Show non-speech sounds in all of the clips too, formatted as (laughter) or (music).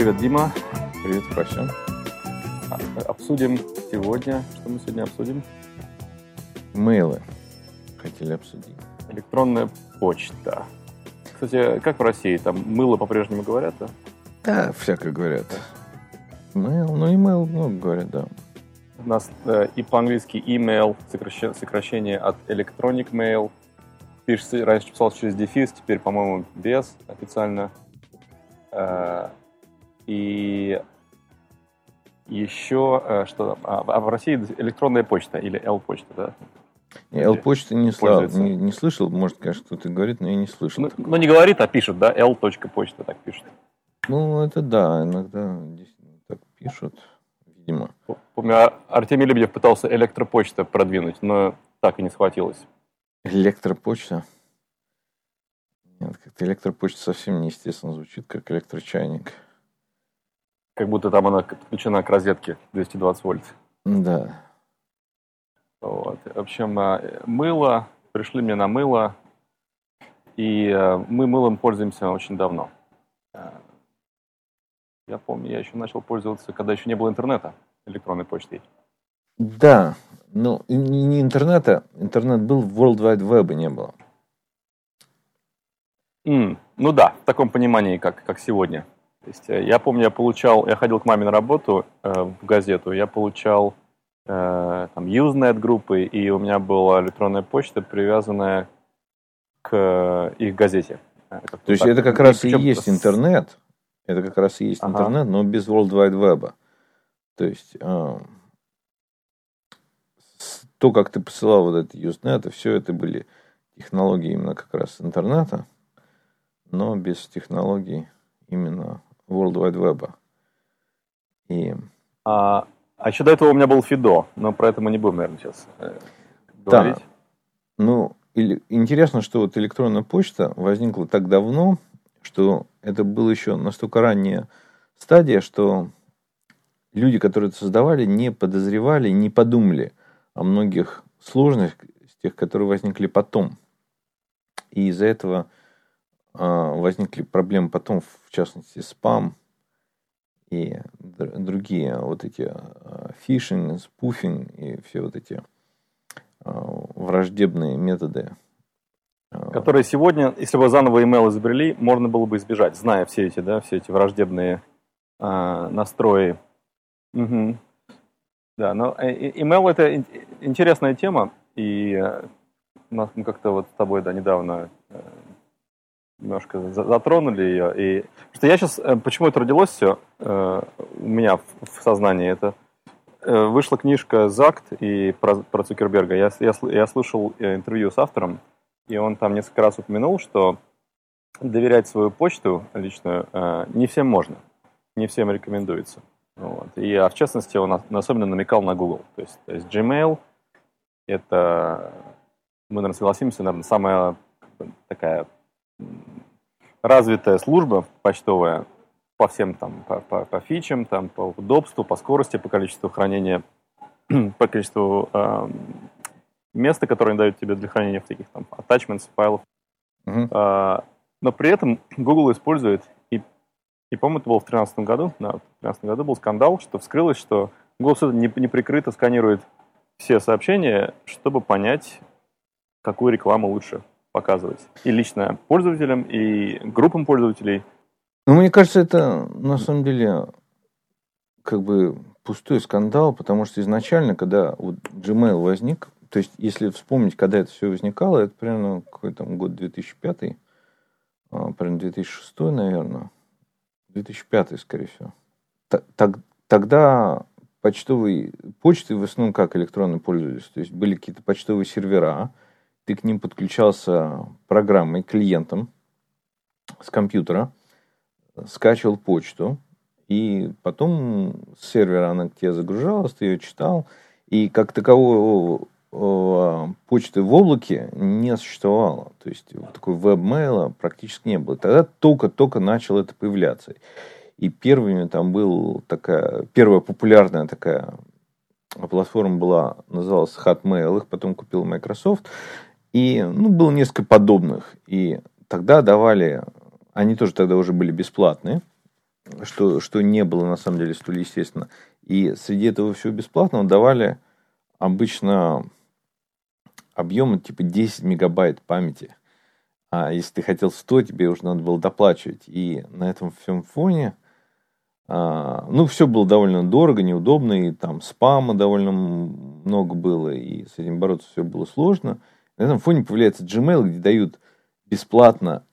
Привет, Дима. Привет, Вася. А, Обсудим сегодня, что мы сегодня обсудим? Мейлы хотели обсудить. Электронная почта. Кстати, как в России? Там мыло по-прежнему говорят, да? Да, всякое говорят. Мейл, ну имейл много говорят, да. У нас э, и по-английски email, сокращение, сокращение от electronic mail. Пишется, раньше писалось через дефис, теперь, по-моему, без официально. Э, и еще э, что? А, а в России электронная почта или L-почта, да? L-почты не, сла- не, не слышал, может, конечно, кто-то говорит, но я не слышал. Ну, ну, не говорит, а пишет, да? L.почта так пишет. Ну, это да, иногда так пишут, видимо. Помню, Ар- Артемий Лебедев пытался электропочта продвинуть, но так и не схватилось. Электропочта? Нет, как-то электропочта совсем неестественно звучит, как электрочайник. Как будто там она подключена к розетке 220 вольт. Да. Вот. В общем, э, мыло, пришли мне на мыло, и э, мы мылом пользуемся очень давно. Э, Я помню, я еще начал пользоваться, когда еще не было интернета, электронной почтой. Да, ну, не не интернета, интернет был, World Wide Web не было. М, Ну да, в таком понимании, как, как сегодня. Есть, э, я помню, я получал, я ходил к маме на работу э, в газету, я получал э, там Usenet группы, и у меня была электронная почта, привязанная к их газете. Э, как-то То есть так. это как раз и есть с- интернет. Это как раз и есть Ага. интернет, но без World Wide Web. То есть с- то, как ты посылал вот это Usenet, все это были технологии именно как раз интернета, но без технологий именно World Wide Web. И А, а еще до этого у меня был Фидо, но про это мы не будем, наверное, сейчас э, говорить. Ну, или, интересно, что вот электронная почта возникла так давно, что это была еще настолько ранняя стадия, что люди, которые это создавали, не подозревали, не подумали о многих сложностях, которые возникли потом. И из-за этого возникли проблемы потом, в частности, спам и др- другие вот эти а, фишинг, спуфинг и все вот эти а, враждебные методы. А, Которые сегодня, если бы заново email изобрели, можно было бы избежать, зная все эти, да, все эти враждебные а, настрои. Мгм. Да, но э, э, email это ин- интересная тема, и э, у нас мы как-то вот с тобой, да, недавно э, немножко за- затронули ее. И что я сейчас, почему это родилось все у меня в, сознании, это э, вышла книжка «Закт» и про, про Цукерберга. Я, я, я слушал э, интервью с автором, и он там несколько раз упомянул, что доверять свою почту личную э, не всем можно, не всем рекомендуется. Вот. И а в частности он ос- особенно намекал на Google. То есть, то есть Gmail это, мы, наверное, согласимся, наверное, самая такая развитая служба почтовая по всем там, по, по- по фичам, там, по удобству, по скорости, по количеству хранения, (clears throat) по количеству эм, места, которое они дают тебе для хранения в таких там attachments, файлов. мгм. А, но при этом Google использует, и, и по-моему, это было в 2013 году, да, в 2013 году был скандал, что вскрылось, что Google все не- неприкрыто сканирует все сообщения, чтобы понять, какую рекламу лучше показывать. И лично пользователям, и группам пользователей. Ну, мне кажется, это на самом деле как бы пустой скандал, потому что изначально, когда вот Gmail возник, то есть, если вспомнить, когда это все возникало, это примерно какой там год 2005, а, примерно 2006, наверное, 2005, скорее всего. Тогда почтовые почты в основном как электронно пользовались, то есть были какие-то почтовые сервера, ты к ним подключался программой, клиентом с компьютера, скачивал почту, и потом с сервера она к тебе загружалась, ты ее читал, и как такового э, почты в облаке не существовало. То есть вот такой веб-мейла практически не было. Тогда только-только начал это появляться. И первыми там был такая, первая популярная такая платформа была, называлась Hotmail, их потом купил Microsoft. И ну, было несколько подобных. И тогда давали, они тоже тогда уже были бесплатные. что, что не было на самом деле столь естественно. И среди этого всего бесплатного давали обычно объемы типа 10 мегабайт памяти. А если ты хотел 100, тебе уже надо было доплачивать. И на этом всем фоне, а, ну, все было довольно дорого, неудобно, и там спама довольно много было, и с этим бороться все было сложно. На этом фоне появляется Gmail, где дают бесплатно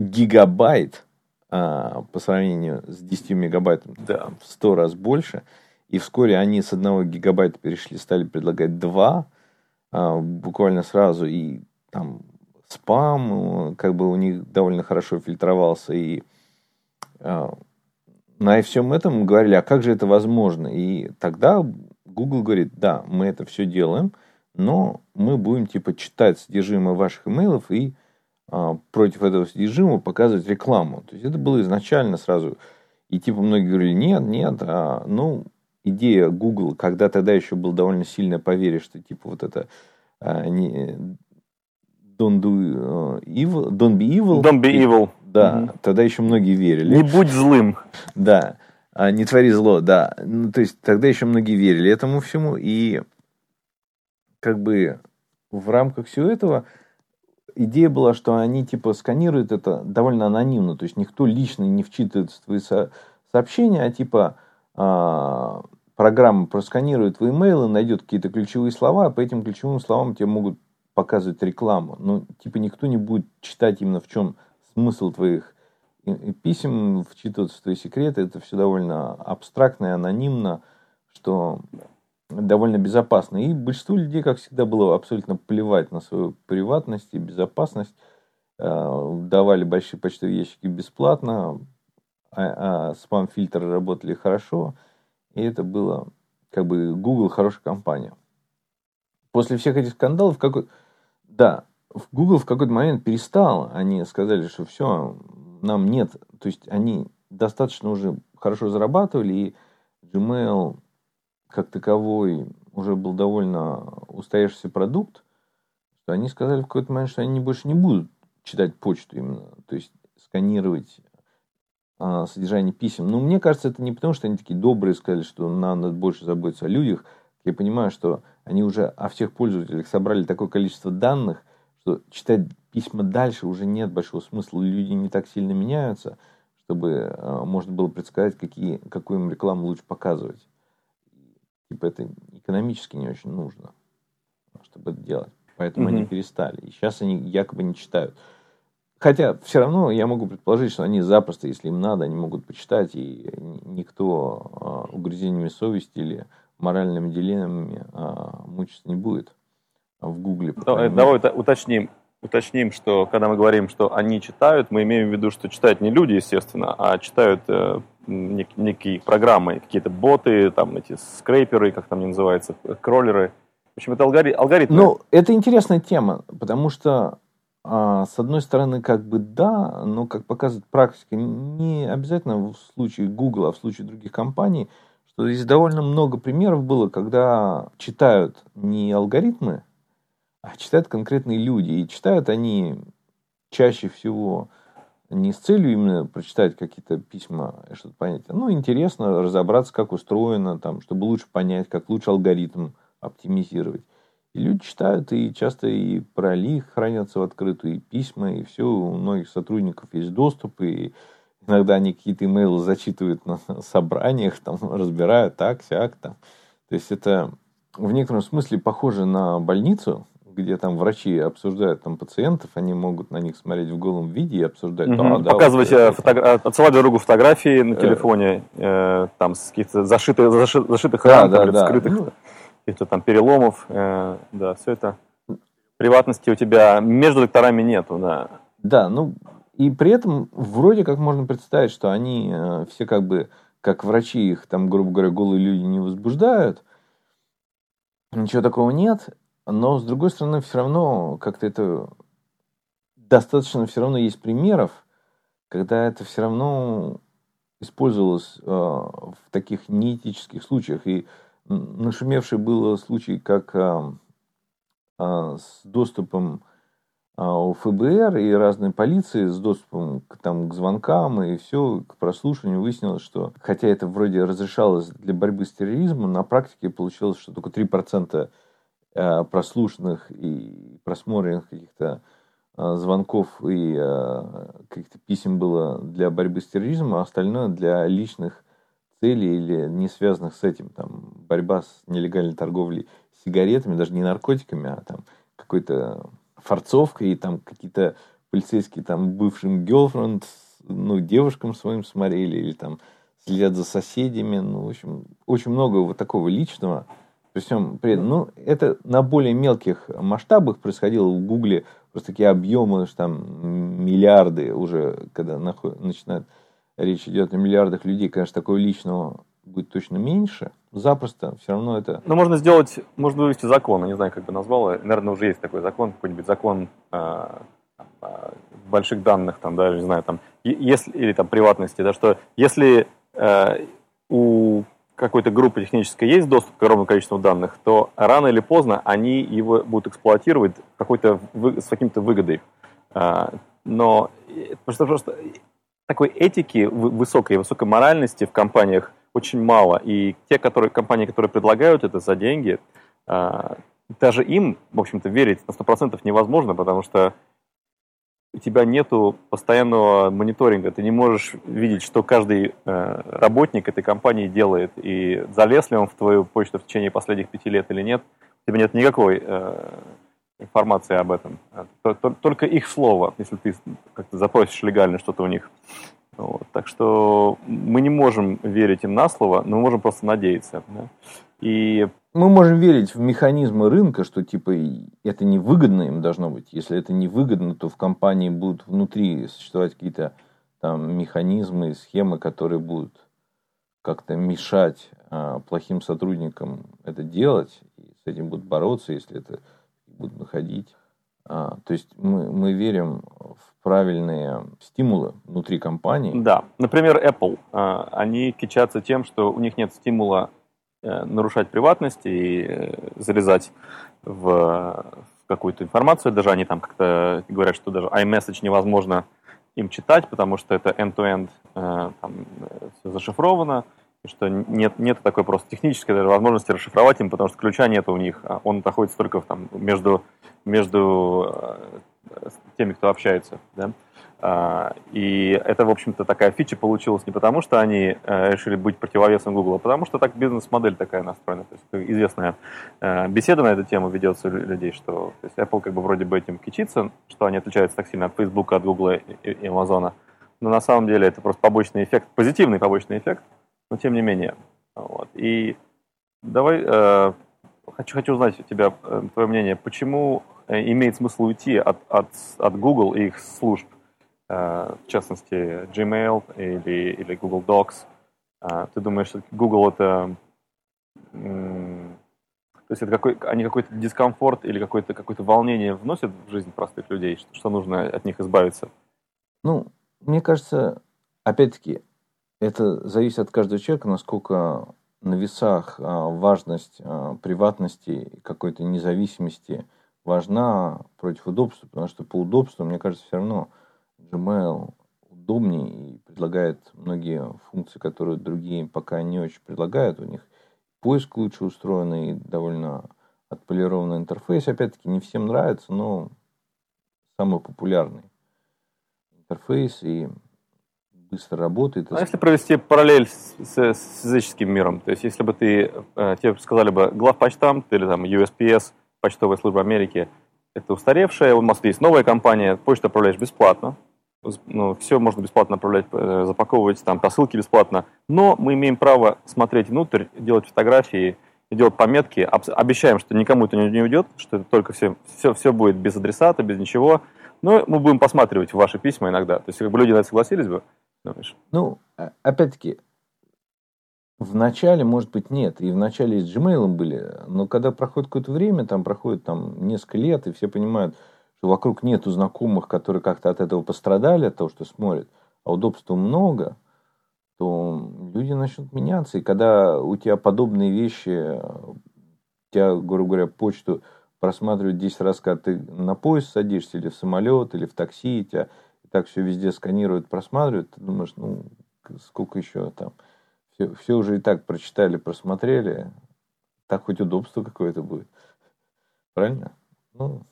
гигабайт а, по сравнению с 10 мегабайтами, да, в 100 раз больше. И вскоре они с одного гигабайта перешли, стали предлагать 2 а, буквально сразу. И там спам, как бы у них довольно хорошо фильтровался. И а, на всем этом говорили, а как же это возможно? И тогда Google говорит, да, мы это все делаем, но мы будем типа читать содержимое ваших имейлов и а, против этого содержимого показывать рекламу. То есть это было изначально сразу. И типа многие говорили, нет, нет, а, ну, идея Google, когда тогда еще было довольно сильное поверье, что типа вот это а, не, don't do uh, evil, don't be evil. Don't be evil. Да, угу. тогда еще многие верили. Не будь злым. Да, а, не твори зло, да. Ну, то есть тогда еще многие верили этому всему, и как бы в рамках всего этого идея была, что они типа сканируют это довольно анонимно, то есть никто лично не вчитывается в твои со- сообщения, а типа а, программа просканирует твои имейлы, найдет какие-то ключевые слова, а по этим ключевым словам тебе могут показывать рекламу. Ну, типа никто не будет читать именно в чем смысл твоих писем, вчитываться в твои секреты. Это все довольно абстрактно и анонимно, что довольно безопасно. И большинству людей, как всегда, было абсолютно плевать на свою приватность и безопасность. Э, давали большие почтовые ящики бесплатно, а, а спам-фильтры работали хорошо. И это было как бы Google хорошая компания. После всех этих скандалов, какой... да, Google в какой-то момент перестал, они сказали, что все, нам нет, то есть они достаточно уже хорошо зарабатывали, и Gmail как таковой уже был довольно устоявшийся продукт, что они сказали в какой-то момент, что они больше не будут читать почту именно, то есть сканировать а, содержание писем. Но мне кажется, это не потому, что они такие добрые сказали, что надо больше заботиться о людях. Я понимаю, что они уже о всех пользователях собрали такое количество данных, что читать письма дальше уже нет большого смысла. Люди не так сильно меняются, чтобы а, можно было предсказать, какие, какую им рекламу лучше показывать типа это экономически не очень нужно, чтобы это делать. Поэтому mm-hmm. они перестали. И сейчас они якобы не читают. Хотя все равно я могу предположить, что они запросто, если им надо, они могут почитать, и никто а, угрызениями совести или моральными дилеммами а, мучиться не будет в Гугле. Давай, давай уточним уточним, что когда мы говорим, что они читают, мы имеем в виду, что читают не люди, естественно, а читают э, нек, некие программы, какие-то боты, там эти скрейперы, как там они называются, кроллеры. В общем, это алгори- алгоритмы. Ну, это интересная тема, потому что а, с одной стороны, как бы да, но, как показывает практика, не обязательно в случае Google, а в случае других компаний, что здесь довольно много примеров было, когда читают не алгоритмы, а читают конкретные люди. И читают они чаще всего не с целью именно прочитать какие-то письма, что-то понять. Ну, интересно разобраться, как устроено, там, чтобы лучше понять, как лучше алгоритм оптимизировать. И люди читают, и часто и пароли хранятся в открытую, и письма, и все. У многих сотрудников есть доступ, и иногда они какие-то имейлы зачитывают на собраниях, там, разбирают так, сяк, там. То есть это в некотором смысле похоже на больницу, где там врачи обсуждают там пациентов, они могут на них смотреть в голом виде и обсуждать. Угу. Да, Показывать, вот, э, фотогра... отсылать друг другу фотографии на э. телефоне, э, там с каких-то зашитых, зашитых, зашитых да, ран, да, да. вскрытых ну, каких-то там переломов, э, да, все это. Приватности у тебя между докторами нету, да. Да, ну и при этом вроде как можно представить, что они э, все как бы, как врачи их там, грубо говоря, голые люди не возбуждают, ничего такого нет, но, с другой стороны, все равно как-то это достаточно все равно есть примеров, когда это все равно использовалось э, в таких неэтических случаях. И нашумевший был случай, как э, э, с доступом у ФБР и разной полиции с доступом к, там, к звонкам и все, к прослушиванию выяснилось, что хотя это вроде разрешалось для борьбы с терроризмом, на практике получилось, что только 3% э, прослушанных и просмотренных каких-то э, звонков и э, каких-то писем было для борьбы с терроризмом, а остальное для личных целей или не связанных с этим. Там, борьба с нелегальной торговлей сигаретами, даже не наркотиками, а там какой-то форцовка, и там какие-то полицейские там бывшим girlfriend, ну, девушкам своим смотрели, или там следят за соседями, ну, в общем, очень много вот такого личного. При всем при этом, ну, это на более мелких масштабах происходило в Гугле, просто такие объемы, что там миллиарды уже, когда наход, начинает речь идет о миллиардах людей, конечно, такого личного будет точно меньше, запросто все равно это... Ну, можно сделать, можно вывести закон, я не знаю, как бы назвал, наверное, уже есть такой закон, какой-нибудь закон э, э, больших данных, там, да, не знаю, там, если, или там приватности, да, что если э, у какой-то группы технической есть доступ к огромному количеству данных, то рано или поздно они его будут эксплуатировать какой-то, с каким-то выгодой. Э, но просто, просто такой этики высокой, высокой моральности в компаниях очень мало. И те которые, компании, которые предлагают это за деньги, а, даже им, в общем-то, верить на 100% невозможно, потому что у тебя нету постоянного мониторинга, ты не можешь видеть, что каждый э, работник этой компании делает, и залез ли он в твою почту в течение последних пяти лет или нет, у тебя нет никакой э, информации об этом. Только их слово, если ты как-то запросишь легально что-то у них. Вот. Так что мы не можем верить им на слово, но мы можем просто надеяться. Да? И мы можем верить в механизмы рынка, что типа это невыгодно им должно быть. Если это невыгодно, то в компании будут внутри существовать какие-то там механизмы, схемы, которые будут как-то мешать а, плохим сотрудникам это делать, и с этим будут бороться, если это будут находить. А, то есть мы, мы верим в правильные стимулы внутри компании. Да, например, Apple. А, они кичатся тем, что у них нет стимула нарушать приватность и э, залезать в какую-то информацию. Даже они там как-то говорят, что даже iMessage невозможно им читать, потому что это end-to-end э, там, все зашифровано, что нет, нет такой просто технической даже возможности расшифровать им, потому что ключа нет у них. А он находится только там, между, между теми, кто общается. Да? А, и это, в общем-то, такая фича получилась не потому, что они э, решили быть противовесом Google, а потому что так бизнес-модель такая настроена. То есть известная э, беседа на эту тему ведется у людей, что то есть Apple как бы вроде бы этим кичится, что они отличаются так сильно от Facebook, от Google и, Amazon. Но на самом деле это просто побочный эффект, позитивный побочный эффект, но тем не менее. Вот. И давай, э, хочу, хочу узнать у тебя твое мнение, почему имеет смысл уйти от, от, от Google и их служб, э, в частности Gmail или, или Google Docs. Э, ты думаешь, что Google это... То есть это какой, они какой-то дискомфорт или какое-то какое волнение вносят в жизнь простых людей, что, что нужно от них избавиться? Ну, мне кажется, опять-таки, это зависит от каждого человека, насколько на весах важность приватности, какой-то независимости – важна против удобства, потому что по удобству, мне кажется, все равно Gmail удобнее и предлагает многие функции, которые другие пока не очень предлагают. У них поиск лучше устроенный довольно отполированный интерфейс. Опять-таки, не всем нравится, но самый популярный интерфейс и быстро работает. А если провести параллель с, с, с языческим миром? То есть, если бы ты, э, тебе сказали бы главпочтамт или там USPS – почтовая служба Америки, это устаревшая. У Москве есть новая компания, почту отправляешь бесплатно. Ну, все можно бесплатно отправлять, э, запаковывать, там посылки бесплатно. Но мы имеем право смотреть внутрь, делать фотографии, делать пометки. Обещаем, что никому это не уйдет, что это только все, все, все будет без адресата, без ничего. Но мы будем посматривать ваши письма иногда. То есть, как бы люди на это согласились бы, думаешь? Ну, а, опять-таки, в начале, может быть, нет. И в начале с Gmail были. Но когда проходит какое-то время, там проходит там, несколько лет, и все понимают, что вокруг нету знакомых, которые как-то от этого пострадали, от того, что смотрят, а удобства много, то люди начнут меняться. И когда у тебя подобные вещи, тебя, грубо говоря, почту просматривает 10 раз, когда ты на поезд садишься, или в самолет, или в такси, и тебя и так все везде сканируют, просматривают, ты думаешь, ну, сколько еще там. Все, все уже и так прочитали, просмотрели, так хоть удобство какое-то будет. Правильно? Ну,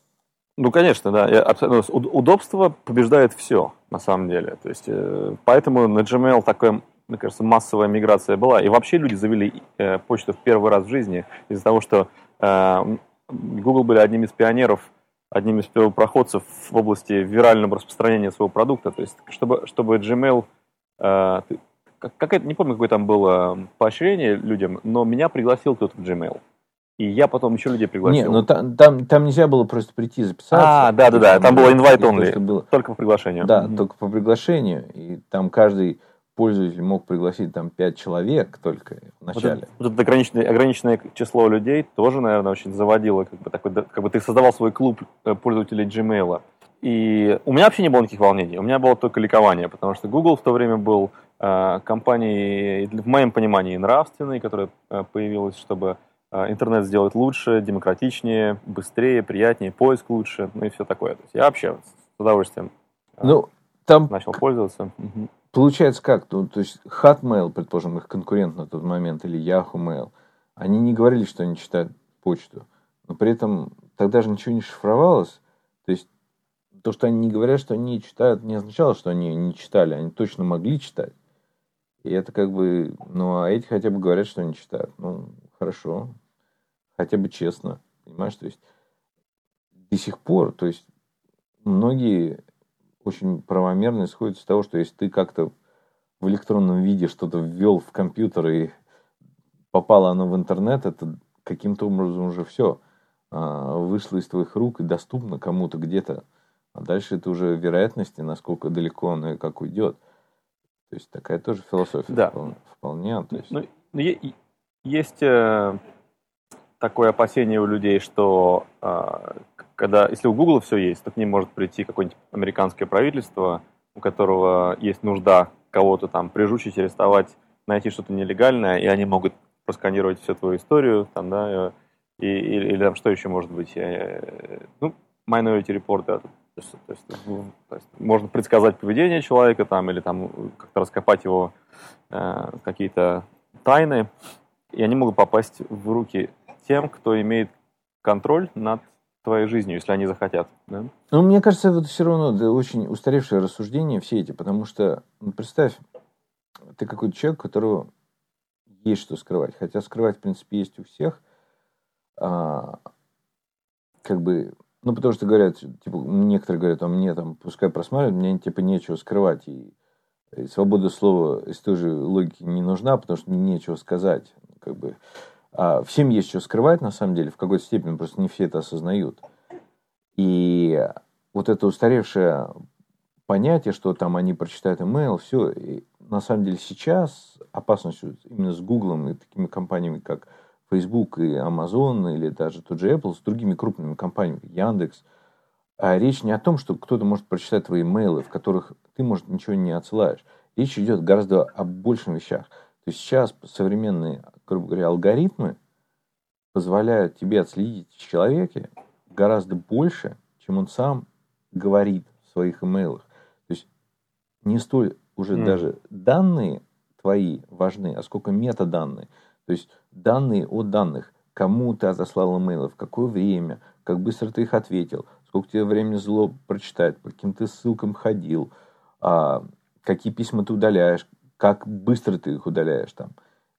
ну конечно, да. Я, удобство побеждает все, на самом деле. То есть, э, поэтому на Gmail такая, мне кажется, массовая миграция была. И вообще люди завели э, почту в первый раз в жизни из-за того, что э, Google были одним из пионеров, одним из первопроходцев в области вирального распространения своего продукта. То есть, чтобы, чтобы Gmail... Э, как, это, не помню, какое там было поощрение людям, но меня пригласил кто-то в Gmail. И я потом еще людей пригласил. Нет, ну там, там, там нельзя было просто прийти записаться. А, да, да, да, там было invite only, было... только по приглашению. Да, mm-hmm. только по приглашению. И там каждый пользователь мог пригласить там пять человек только в начале. Вот, вот это ограниченное, ограниченное число людей тоже, наверное, очень заводило. Как бы, такой, как бы ты создавал свой клуб э, пользователей Gmail. И у меня вообще не было никаких волнений, у меня было только ликование, потому что Google в то время был э, компанией, в моем понимании, нравственной, которая э, появилась, чтобы а, интернет сделать лучше, демократичнее, быстрее, приятнее, поиск лучше, ну и все такое. То есть я вообще с удовольствием ну, там начал пользоваться. Получается как? Ну, то есть Hotmail, предположим, их конкурент на тот момент, или Yahoo Mail, они не говорили, что они читают почту, но при этом тогда же ничего не шифровалось. То есть то, что они не говорят, что они читают, не означало, что они не читали, они точно могли читать. И это как бы, ну, а эти хотя бы говорят, что они читают. Ну, хорошо, хотя бы честно, понимаешь, то есть до сих пор, то есть многие очень правомерно исходят из того, что если ты как-то в электронном виде что-то ввел в компьютер и попало оно в интернет, это каким-то образом уже все а, вышло из твоих рук и доступно кому-то где-то. А дальше это уже вероятности, насколько далеко оно и как уйдет. То есть такая тоже философия да. вполне. вполне то есть... ну, ну есть э, такое опасение у людей, что э, когда, если у Google все есть, то к ним может прийти какое-нибудь американское правительство, у которого есть нужда кого-то там прижучить, арестовать, найти что-то нелегальное, и они могут просканировать всю твою историю, там, да, и, или, или там что еще может быть, э, ну, Minority Report, да, то есть, то есть, то есть можно предсказать поведение человека там, или там как-то раскопать его э, какие-то тайны, и они могут попасть в руки тем, кто имеет контроль над твоей жизнью, если они захотят. Да? Ну, мне кажется, это все равно это очень устаревшее рассуждение, все эти, потому что, ну, представь, ты какой-то человек, которого есть что скрывать. Хотя скрывать, в принципе, есть у всех. А, как бы, ну, потому что говорят, типа, некоторые говорят, а мне там, пускай просматривают, мне, типа, нечего скрывать. И, и свобода слова из той же логики не нужна, потому что нечего сказать. Как бы, а всем есть что скрывать, на самом деле, в какой-то степени, просто не все это осознают. И вот это устаревшее понятие, что там они прочитают email, все, и на самом деле сейчас опасность именно с Гуглом и такими компаниями, как Facebook и Amazon, или даже тот же Apple, с другими крупными компаниями, Яндекс, а речь не о том, что кто-то может прочитать твои имейлы, в которых ты, может, ничего не отсылаешь. Речь идет гораздо о больших вещах. То есть сейчас современные грубо говоря, алгоритмы позволяют тебе отследить в человеке гораздо больше, чем он сам говорит в своих имейлах. То есть не столь уже mm. даже данные твои важны, а сколько метаданные. То есть данные о данных, кому ты отослал имейлы, в какое время, как быстро ты их ответил, сколько тебе времени зло прочитать, по каким ты ссылкам ходил, а, какие письма ты удаляешь, как быстро ты их удаляешь там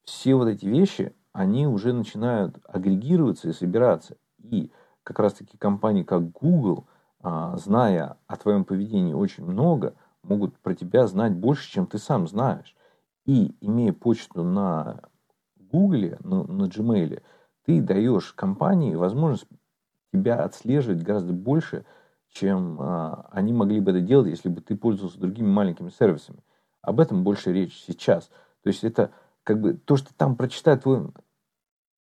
все вот эти вещи, они уже начинают агрегироваться и собираться. И как раз-таки компании, как Google, а, зная о твоем поведении очень много, могут про тебя знать больше, чем ты сам знаешь. И имея почту на Google, на, на Gmail, ты даешь компании возможность тебя отслеживать гораздо больше, чем а, они могли бы это делать, если бы ты пользовался другими маленькими сервисами. Об этом больше речь сейчас. То есть это как бы то, что там прочитает твой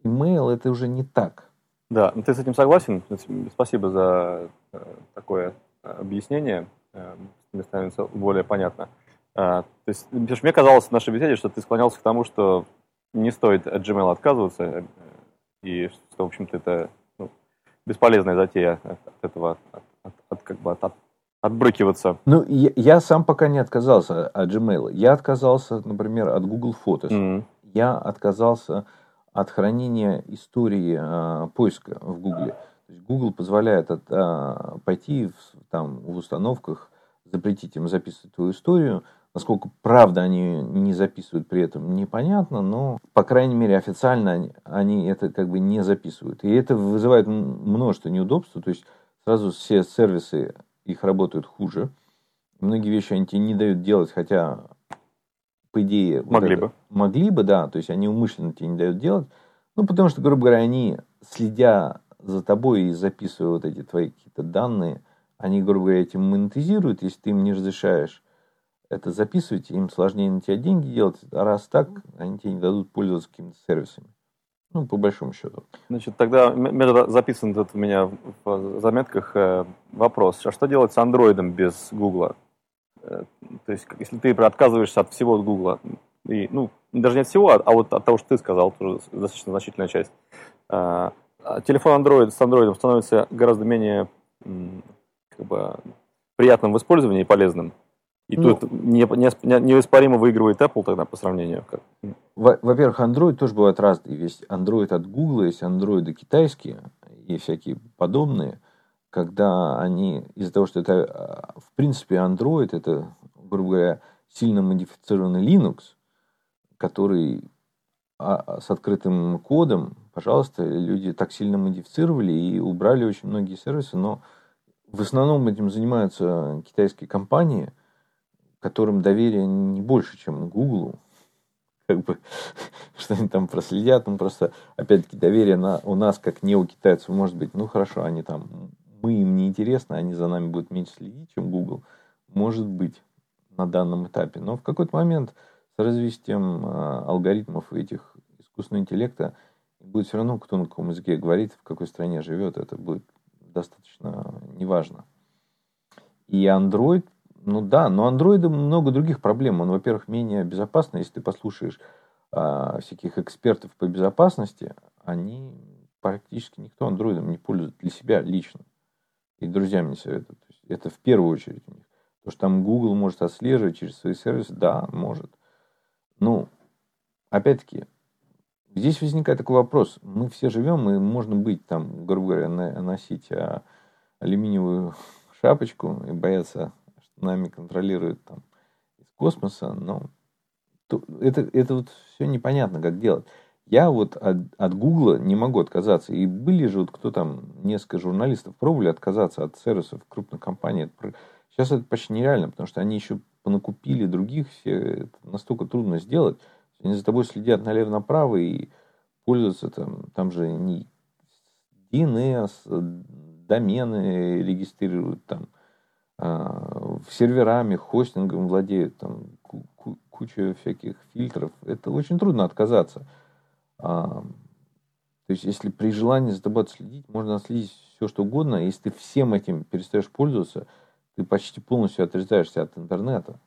имейл, это уже не так. Да, ну, ты с этим согласен? Спасибо за э, такое э, объяснение. Э, мне становится более понятно. То есть, мне казалось в нашей беседе, что ты склонялся к тому, что не стоит от Gmail отказываться, и что, в общем-то, это ну, бесполезная затея от этого, от, от, от, как бы от, от, отбрыкиваться. Ну, я, я сам пока не отказался от Gmail. Я отказался, например, от Google Photos. Mm-hmm. Я отказался от хранения истории а, поиска в Google. Google позволяет от, а, пойти в, там, в установках, запретить им записывать твою историю. Насколько правда они не записывают при этом, непонятно, но, по крайней мере, официально они, это как бы не записывают. И это вызывает множество неудобств. То есть сразу все сервисы их работают хуже. Многие вещи они тебе не дают делать, хотя, по идее... Могли вот бы. могли бы, да. То есть они умышленно тебе не дают делать. Ну, потому что, грубо говоря, они, следя за тобой и записывая вот эти твои какие-то данные, они, грубо говоря, этим монетизируют, если ты им не разрешаешь это записывать, им сложнее на тебя деньги делать, а раз так, они тебе не дадут пользоваться какими-то сервисами. Ну, по большому счету. Значит, тогда записан тут у меня в заметках э, вопрос. А что делать с андроидом без Гугла? Э, то есть, если ты отказываешься от всего от Гугла, и, ну, даже не от всего, а вот от того, что ты сказал, тоже достаточно значительная часть. Э, а телефон Android с Android становится гораздо менее как бы, приятным в использовании и полезным. И ну, тут не, не, неоспоримо выигрывает Apple тогда по сравнению. Как... Во-первых, Android тоже бывает разный. Есть Android от Google, есть Android китайские, и всякие подобные, когда они из-за того, что это, а, в принципе, Android, это, грубо говоря, сильно модифицированный Linux, который а, с открытым кодом, пожалуйста, люди так сильно модифицировали и убрали очень многие сервисы, но в основном этим занимаются китайские компании, которым доверие не больше, чем Google. Как бы, (laughs) что они там проследят, ну просто, опять-таки, доверие на, у нас, как не у китайцев, может быть, ну хорошо, они там, мы им не интересны, они за нами будут меньше следить, чем Google. Может быть, на данном этапе. Но в какой-то момент с развитием э, алгоритмов этих искусственного интеллекта будет все равно, кто на каком языке говорит, в какой стране живет, это будет достаточно неважно. И Android, ну да, но Android много других проблем. Он, во-первых, менее безопасный. Если ты послушаешь а, всяких экспертов по безопасности, они практически никто Android не пользуется для себя лично. И друзьям не советуют. Это в первую очередь у них. То, что там Google может отслеживать через свои сервисы, да, может. Ну, опять-таки, Здесь возникает такой вопрос. Мы все живем, и можно быть там, грубо говоря, носить а, алюминиевую (laughs) шапочку и бояться, нами контролируют там из космоса, но это, это вот все непонятно, как делать. Я вот от, от Гугла не могу отказаться. И были же вот кто там, несколько журналистов пробовали отказаться от сервисов крупных компаний. Сейчас это почти нереально, потому что они еще понакупили других, все это настолько трудно сделать. Они за тобой следят налево-направо и пользуются там, там же не DNS, домены регистрируют там, серверами, хостингом владеют, там куча всяких фильтров. Это очень трудно отказаться. А, то есть, если при желании за тобой отследить, можно отследить все, что угодно. Если ты всем этим перестаешь пользоваться, ты почти полностью отрезаешься от интернета.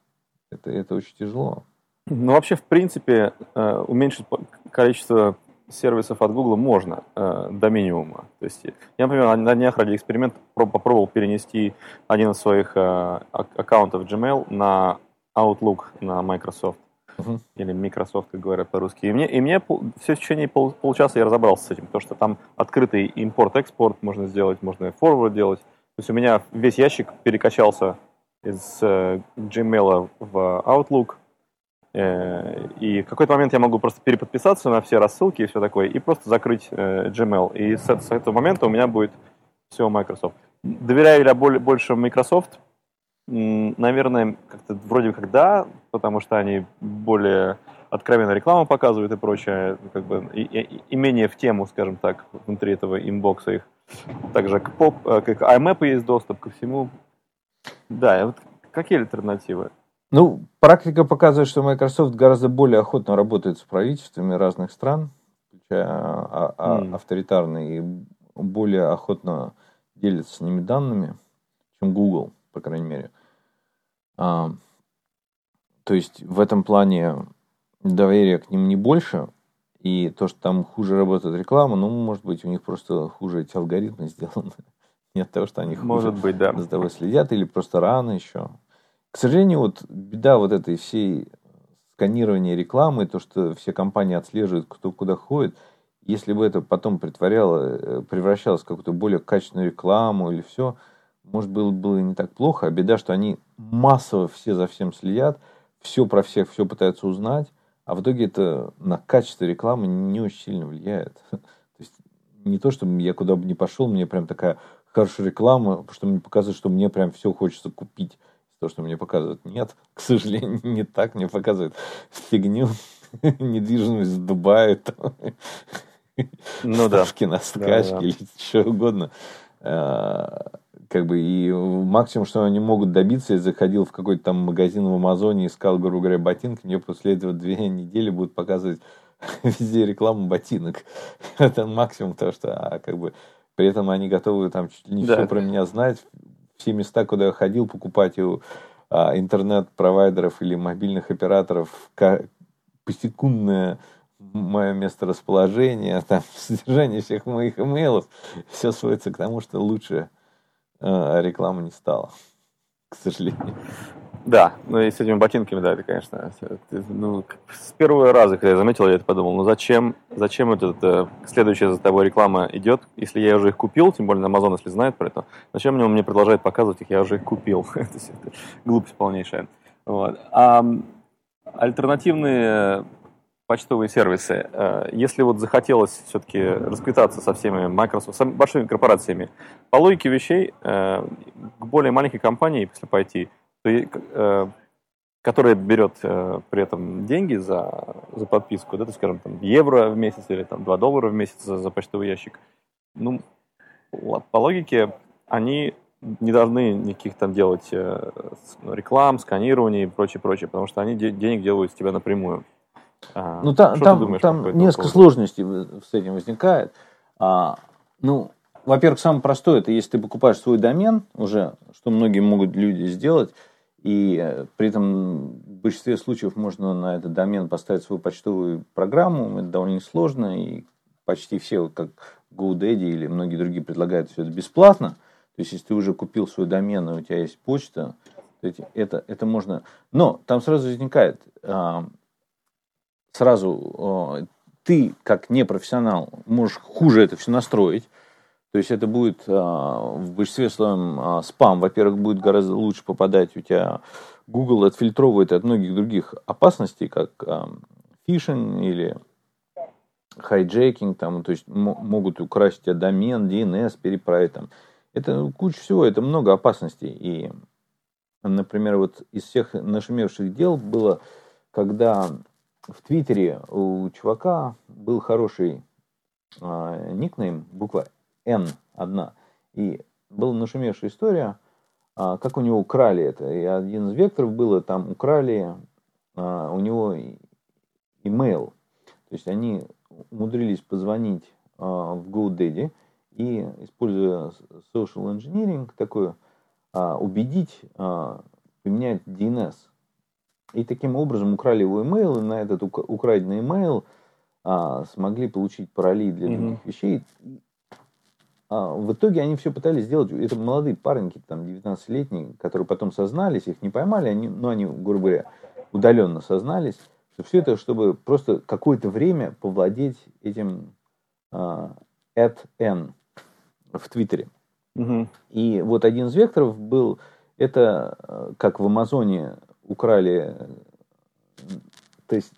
Это, это очень тяжело. Ну, вообще, в принципе, э, уменьшить количество сервисов от Google можно э, до минимума. То есть, я, например, на днях ради эксперимента попробовал перенести один из своих э, аккаунтов Gmail на Outlook на Microsoft. Uh-huh. Или Microsoft, как говорят по-русски. И мне, и мне все в течение пол, получаса я разобрался с этим, потому что там открытый импорт-экспорт можно сделать, можно форвард делать. То есть у меня весь ящик перекачался из э, Gmail в Outlook, и в какой-то момент я могу просто переподписаться на все рассылки и все такое, и просто закрыть э, Gmail. И с, с этого момента у меня будет все Microsoft. Доверяю ли я больше Microsoft? Наверное, как-то вроде как да, потому что они более откровенно рекламу показывают и прочее, как бы, и, и, и менее в тему, скажем так, внутри этого инбокса их. Также к, поп, э, к IMAP есть доступ ко всему. Да, вот какие альтернативы? Ну, практика показывает, что Microsoft гораздо более охотно работает с правительствами разных стран, включая а, а, mm. авторитарные, и более охотно делится с ними данными, чем Google, по крайней мере. А, то есть в этом плане доверия к ним не больше. И то, что там хуже работает реклама, ну, может быть, у них просто хуже эти алгоритмы (laughs) сделаны. Не от того, что они хуже Может быть, да. за тобой следят, или просто рано еще. К сожалению, вот беда вот этой всей сканирования рекламы, то, что все компании отслеживают, кто куда ходит, если бы это потом притворяло, э, превращалось в какую-то более качественную рекламу или все, может, было бы не так плохо. А беда, что они массово все за всем следят, все про всех, все пытаются узнать, а в итоге это на качество рекламы не очень сильно влияет. (laughs) То есть не то, чтобы я куда бы ни пошел, мне прям такая хорошая реклама, что мне показывает, что мне прям все хочется купить. То, что мне показывают, нет, к сожалению, (laughs) не так. Мне показывают фигню, (laughs) недвижимость в Дубае, (laughs) ну, ставки да. на скачки да, да. или что угодно. А, как бы и максимум, что они могут добиться, я заходил в какой-то там магазин в Амазоне, искал, грубо говоря, ботинки, мне после этого две недели будут показывать везде рекламу ботинок. Это максимум того, что а, как бы при этом они готовы там чуть ли не да. все про меня знать, все места, куда я ходил покупать у а, интернет-провайдеров или мобильных операторов, посекундное мое место расположения, (laughs) там, содержание всех моих имейлов, все сводится к тому, что лучше э, реклама не стала, к сожалению. Да, ну и с этими ботинками, да, это, конечно, ну, с первого раза, когда я заметил, я это подумал, ну зачем, зачем этот, это, следующая за тобой реклама идет, если я уже их купил, тем более на Amazon, если знает про это, зачем мне он мне продолжает показывать их, я уже их купил, (laughs) это, это глупость полнейшая. Вот. А альтернативные почтовые сервисы, э, если вот захотелось все-таки расквитаться со всеми Microsoft, с большими корпорациями, по логике вещей, э, к более маленькой компании, если пойти, Э, которая берет э, при этом деньги за, за подписку, да, то, скажем, там, евро в месяц или там 2 доллара в месяц за, за почтовый ящик, ну, по логике, они не должны никаких там делать э, реклам, сканирования и прочее, прочее, потому что они де- денег делают с тебя напрямую. А, ну, там, там, думаешь, там несколько сложностей с этим возникает. А, ну, во-первых, самое простое, это если ты покупаешь свой домен уже, что многие могут люди сделать, и э, при этом в большинстве случаев можно на этот домен поставить свою почтовую программу. Это довольно сложно. И почти все, как GoDaddy или многие другие, предлагают все это бесплатно. То есть, если ты уже купил свой домен, и у тебя есть почта, это, это можно... Но там сразу возникает... А, сразу ты, как непрофессионал, можешь хуже это все настроить. То есть это будет а, в большинстве своем а, спам. Во-первых, будет гораздо лучше попадать у тебя. Google отфильтровывает от многих других опасностей, как а, фишинг или hijacking, там, то есть могут украсть у тебя домен, DNS, переправить там. Это куча всего, это много опасностей. И, например, вот из всех нашумевших дел было, когда в Твиттере у чувака был хороший э, никнейм, буква N одна. И была нашумевшая история, а, как у него украли это. И один из векторов было, там украли а, у него имейл. То есть они умудрились позвонить а, в GoDaddy и, используя social engineering, такое, убедить поменять DNS. И таким образом украли его имейл, и на этот украденный имейл смогли получить пароли для других mm-hmm. вещей. А, в итоге они все пытались сделать, это молодые пареньки, там, 19-летние, которые потом сознались, их не поймали, они, но они, грубо говоря, удаленно сознались, что все это, чтобы просто какое-то время повладеть этим uh, n в Твиттере. Угу. И вот один из векторов был, это э, как в Амазоне украли, то есть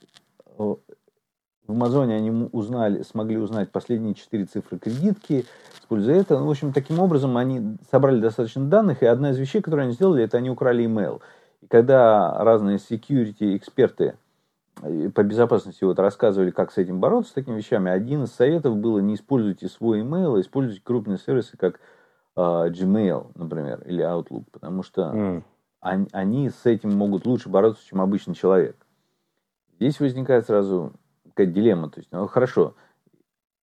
в Амазоне они узнали, смогли узнать последние четыре цифры кредитки, используя это. Ну, в общем, таким образом они собрали достаточно данных, и одна из вещей, которую они сделали, это они украли email. И когда разные security эксперты э, по безопасности вот рассказывали, как с этим бороться, с такими вещами, один из советов было не используйте свой email, а используйте крупные сервисы, как э, Gmail, например, или Outlook, потому что mm. они, они с этим могут лучше бороться, чем обычный человек. Здесь возникает сразу какая-то дилемма. То есть, ну, хорошо,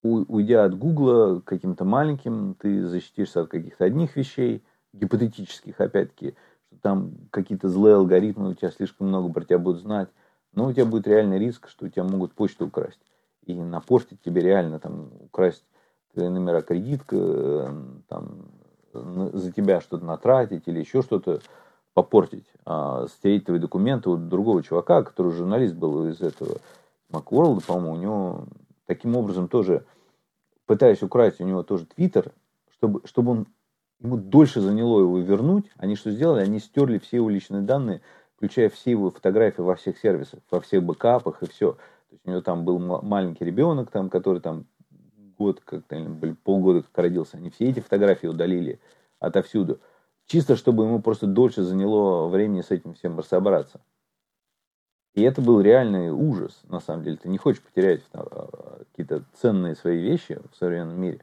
уйдя от Гугла каким-то маленьким, ты защитишься от каких-то одних вещей, гипотетических, опять-таки, что там какие-то злые алгоритмы, у тебя слишком много про тебя будут знать, но у тебя будет реальный риск, что у тебя могут почту украсть. и напортить тебе реально, там, украсть твои номера кредитка, э, там, за тебя что-то натратить или еще что-то попортить, а, стереть твои документы у другого чувака, который журналист был из этого Макворлда, по-моему, у него таким образом тоже, пытаясь украсть у него тоже Твиттер, чтобы, чтобы он ему дольше заняло его вернуть, они что сделали? Они стерли все его личные данные, включая все его фотографии во всех сервисах, во всех бэкапах и все. То есть у него там был маленький ребенок, там, который там год, как-то, полгода как родился. Они все эти фотографии удалили отовсюду. Чисто, чтобы ему просто дольше заняло времени с этим всем разобраться. И это был реальный ужас, на самом деле. Ты не хочешь потерять а, какие-то ценные свои вещи в современном мире.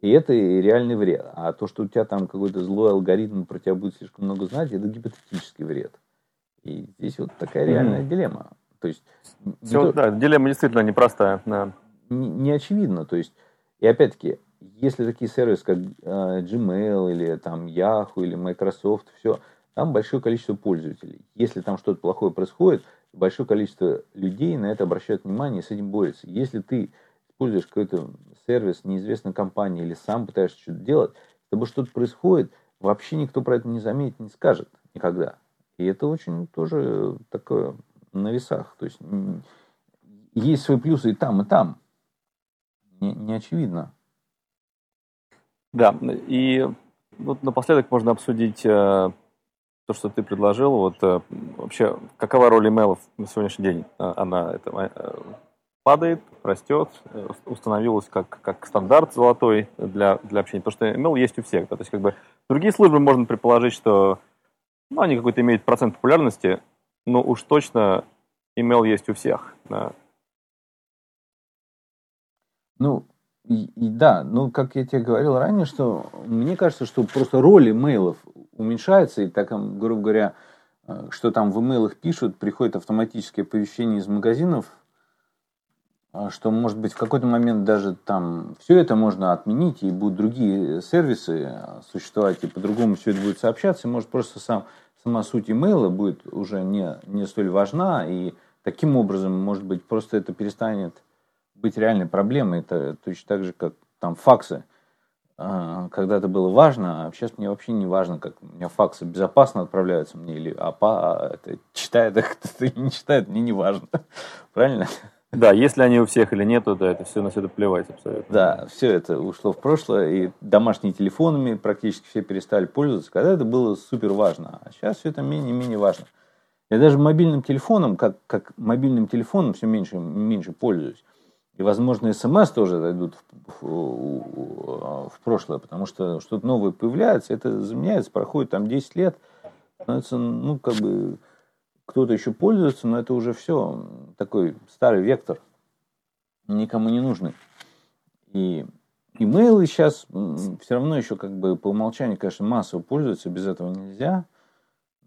И это реальный вред. А то, что у тебя там какой-то злой алгоритм про тебя будет слишком много знать, это гипотетический вред. И здесь вот такая реальная mm-hmm. дилемма. То есть, Все, то, да, дилемма действительно непростая. Да. Не, не очевидно. То есть, и опять-таки, если такие сервисы, как э, Gmail или там Yahoo или Microsoft, все, там большое количество пользователей. Если там что-то плохое происходит, большое количество людей на это обращают внимание и с этим борются. Если ты используешь какой-то сервис неизвестной компании или сам пытаешься что-то делать, с тобой что-то происходит, вообще никто про это не заметит, не скажет никогда. И это очень тоже такое на весах. То есть есть свои плюсы и там, и там. Не, не очевидно. Да, и вот напоследок можно обсудить э, то, что ты предложил. Вот э, вообще, какова роль имейлов на сегодняшний день? Э, она это, э, падает, растет, э, установилась как, как стандарт золотой для, для общения. Потому что email есть у всех. Да? То есть, как бы, другие службы можно предположить, что ну, они какой-то имеют процент популярности, но уж точно email есть у всех. Да? Ну, и, и да, ну, как я тебе говорил ранее, что мне кажется, что просто роль имейлов уменьшается, и так, грубо говоря, э, что там в имейлах пишут, приходит автоматическое оповещение из магазинов, э, что, может быть, в какой-то момент даже там все это можно отменить, и будут другие сервисы э, существовать, и по-другому все это будет сообщаться, и, может, просто сам, сама суть имейла будет уже не, не столь важна, и таким образом, может быть, просто это перестанет быть реальной проблемой. Это точно так же, как там факсы. А, когда-то было важно, а сейчас мне вообще не важно, как у меня факсы безопасно отправляются мне, или АПА а это читает их кто-то или не читает, мне не важно. (laughs) Правильно? Да, если они у всех или нету, да, это все на все это плевать абсолютно. Да, все это ушло в прошлое, и домашними телефонами практически все перестали пользоваться, когда это было супер важно, а сейчас все это менее-менее важно. Я даже мобильным телефоном, как, как мобильным телефоном все меньше меньше пользуюсь. И, возможно, смс тоже зайдут в, в, в прошлое, потому что что-то новое появляется, это заменяется, проходит там 10 лет, становится, ну, как бы, кто-то еще пользуется, но это уже все такой старый вектор, никому не нужный. И имейлы сейчас все равно еще как бы по умолчанию, конечно, массово пользуются, без этого нельзя,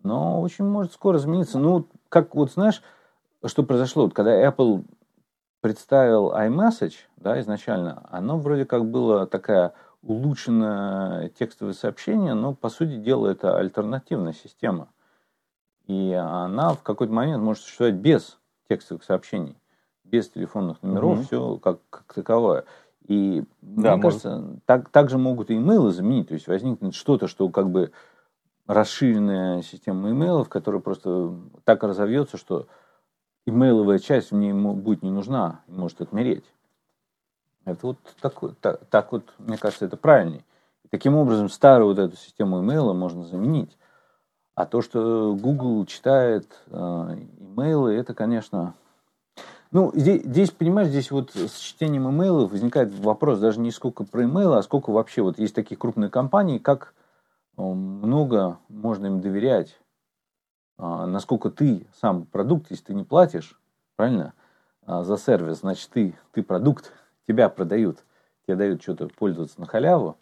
но очень может скоро измениться. Ну, как вот знаешь, что произошло, вот, когда Apple представил iMessage, да, изначально, оно вроде как было такая улучшенное текстовое сообщение, но по сути дела это альтернативная система. И она в какой-то момент может существовать без текстовых сообщений, без телефонных номеров, угу. все как, как таковое. И да, мне может. кажется, так, так же могут и имейлы заменить. То есть возникнет что-то, что как бы расширенная система имейлов, которая просто так разовьется, что имейловая часть мне будет не нужна, может отмереть. Это вот так, так, так вот, мне кажется, это правильней. Таким образом, старую вот эту систему имейла можно заменить. А то, что Google читает э, имейлы, это, конечно... Ну, здесь, здесь, понимаешь, здесь вот с чтением имейлов возникает вопрос даже не сколько про имейлы, а сколько вообще вот есть такие крупные компании, как э, много можно им доверять насколько ты сам продукт, если ты не платишь, правильно, а, за сервис, значит, ты, ты продукт, тебя продают, тебе дают что-то пользоваться на халяву.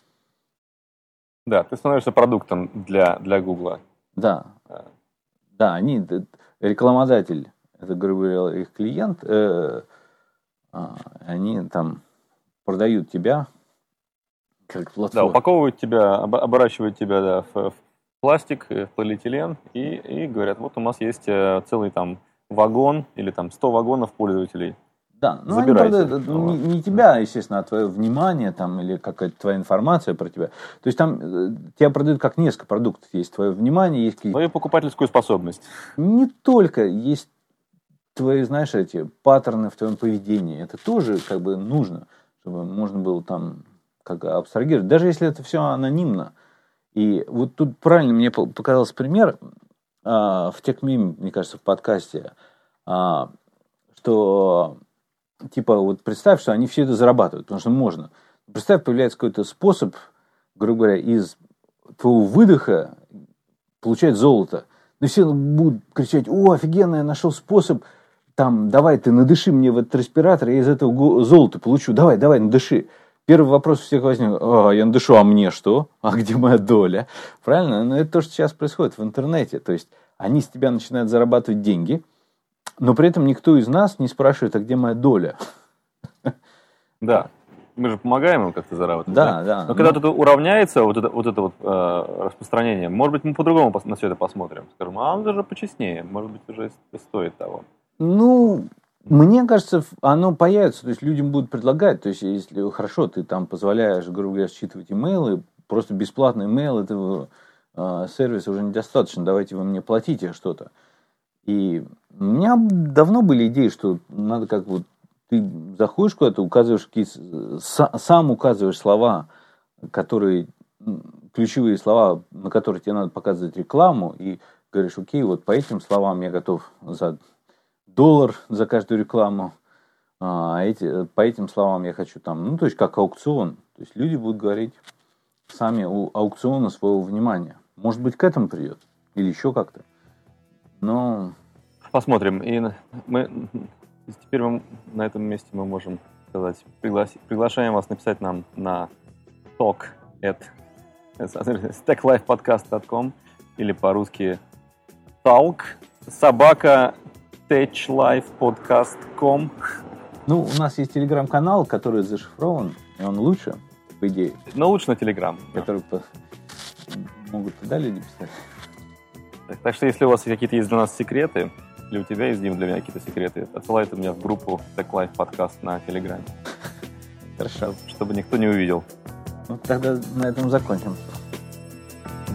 Да, ты становишься продуктом для, для Гугла. Да. А. Да, они, рекламодатель, это, грубо говоря, их клиент, э, э, они там продают тебя как платформу. Да, упаковывают тебя, оборачивают тебя да, в, в пластик, э, полиэтилен, и, и говорят, вот у нас есть э, целый там вагон или там 100 вагонов пользователей. Да, ну они, правда, Ну, не, не тебя, естественно, а твое внимание там или какая-то твоя информация про тебя. То есть там э, тебя продают как несколько продуктов. Есть твое внимание, есть какие-то... Твою покупательскую способность. Не только есть твои, знаешь, эти паттерны в твоем поведении. Это тоже как бы нужно, чтобы можно было там как абстрагировать. Даже если это все анонимно. И вот тут правильно мне по- показался пример а, в Техмим, мне кажется, в подкасте, а, что типа вот представь, что они все это зарабатывают, потому что можно. Представь, появляется какой-то способ, грубо говоря, из твоего выдоха получать золото. Но все будут кричать, о, офигенно, я нашел способ, там, давай ты надыши мне в этот респиратор, я из этого го- золото получу, давай, давай, надыши. Первый вопрос у всех возник, а, я надышу, а мне что? А где моя доля? Правильно? Но это то, что сейчас происходит в интернете. То есть они с тебя начинают зарабатывать деньги, но при этом никто из нас не спрашивает, а где моя доля? Да. Мы же помогаем им как-то зарабатывать. Да, да. Но когда Ну, тут уравняется вот это вот, это вот э, распространение, может быть, мы по-другому на все это посмотрим. Скажем, а он даже почестнее, может быть, уже стоит того. Ну, мне кажется, оно появится, то есть людям будут предлагать, то есть если хорошо, ты там позволяешь, грубо говоря, считывать имейлы, просто бесплатный имейл этого э, сервиса уже недостаточно, давайте вы мне платите что-то. И у меня давно были идеи, что надо как вот ты заходишь куда-то, указываешь какие-то, са- сам указываешь слова, которые, ключевые слова, на которые тебе надо показывать рекламу, и говоришь, окей, вот по этим словам я готов за доллар за каждую рекламу, а эти, по этим словам я хочу там, ну, то есть как аукцион. То есть люди будут говорить сами у аукциона своего внимания. Может быть, к этому придет. Или еще как-то. Но Посмотрим. И мы теперь мы, на этом месте мы можем сказать, пригласи- приглашаем вас написать нам на talk at stacklifepodcast.com или по-русски talk собака techlifepodcast.com ну, у нас есть телеграм-канал, который зашифрован, и он лучше, по идее, Но лучше на Telegram. который по- могут туда люди писать. Так, так что если у вас какие-то есть для нас секреты, или у тебя есть, Дим, для меня какие-то секреты, отсылайте меня в группу Tech Life подкаст на Телеграме, Хорошо. чтобы никто не увидел. Ну, тогда на этом закончим.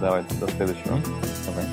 Давайте, до следующего. Давай.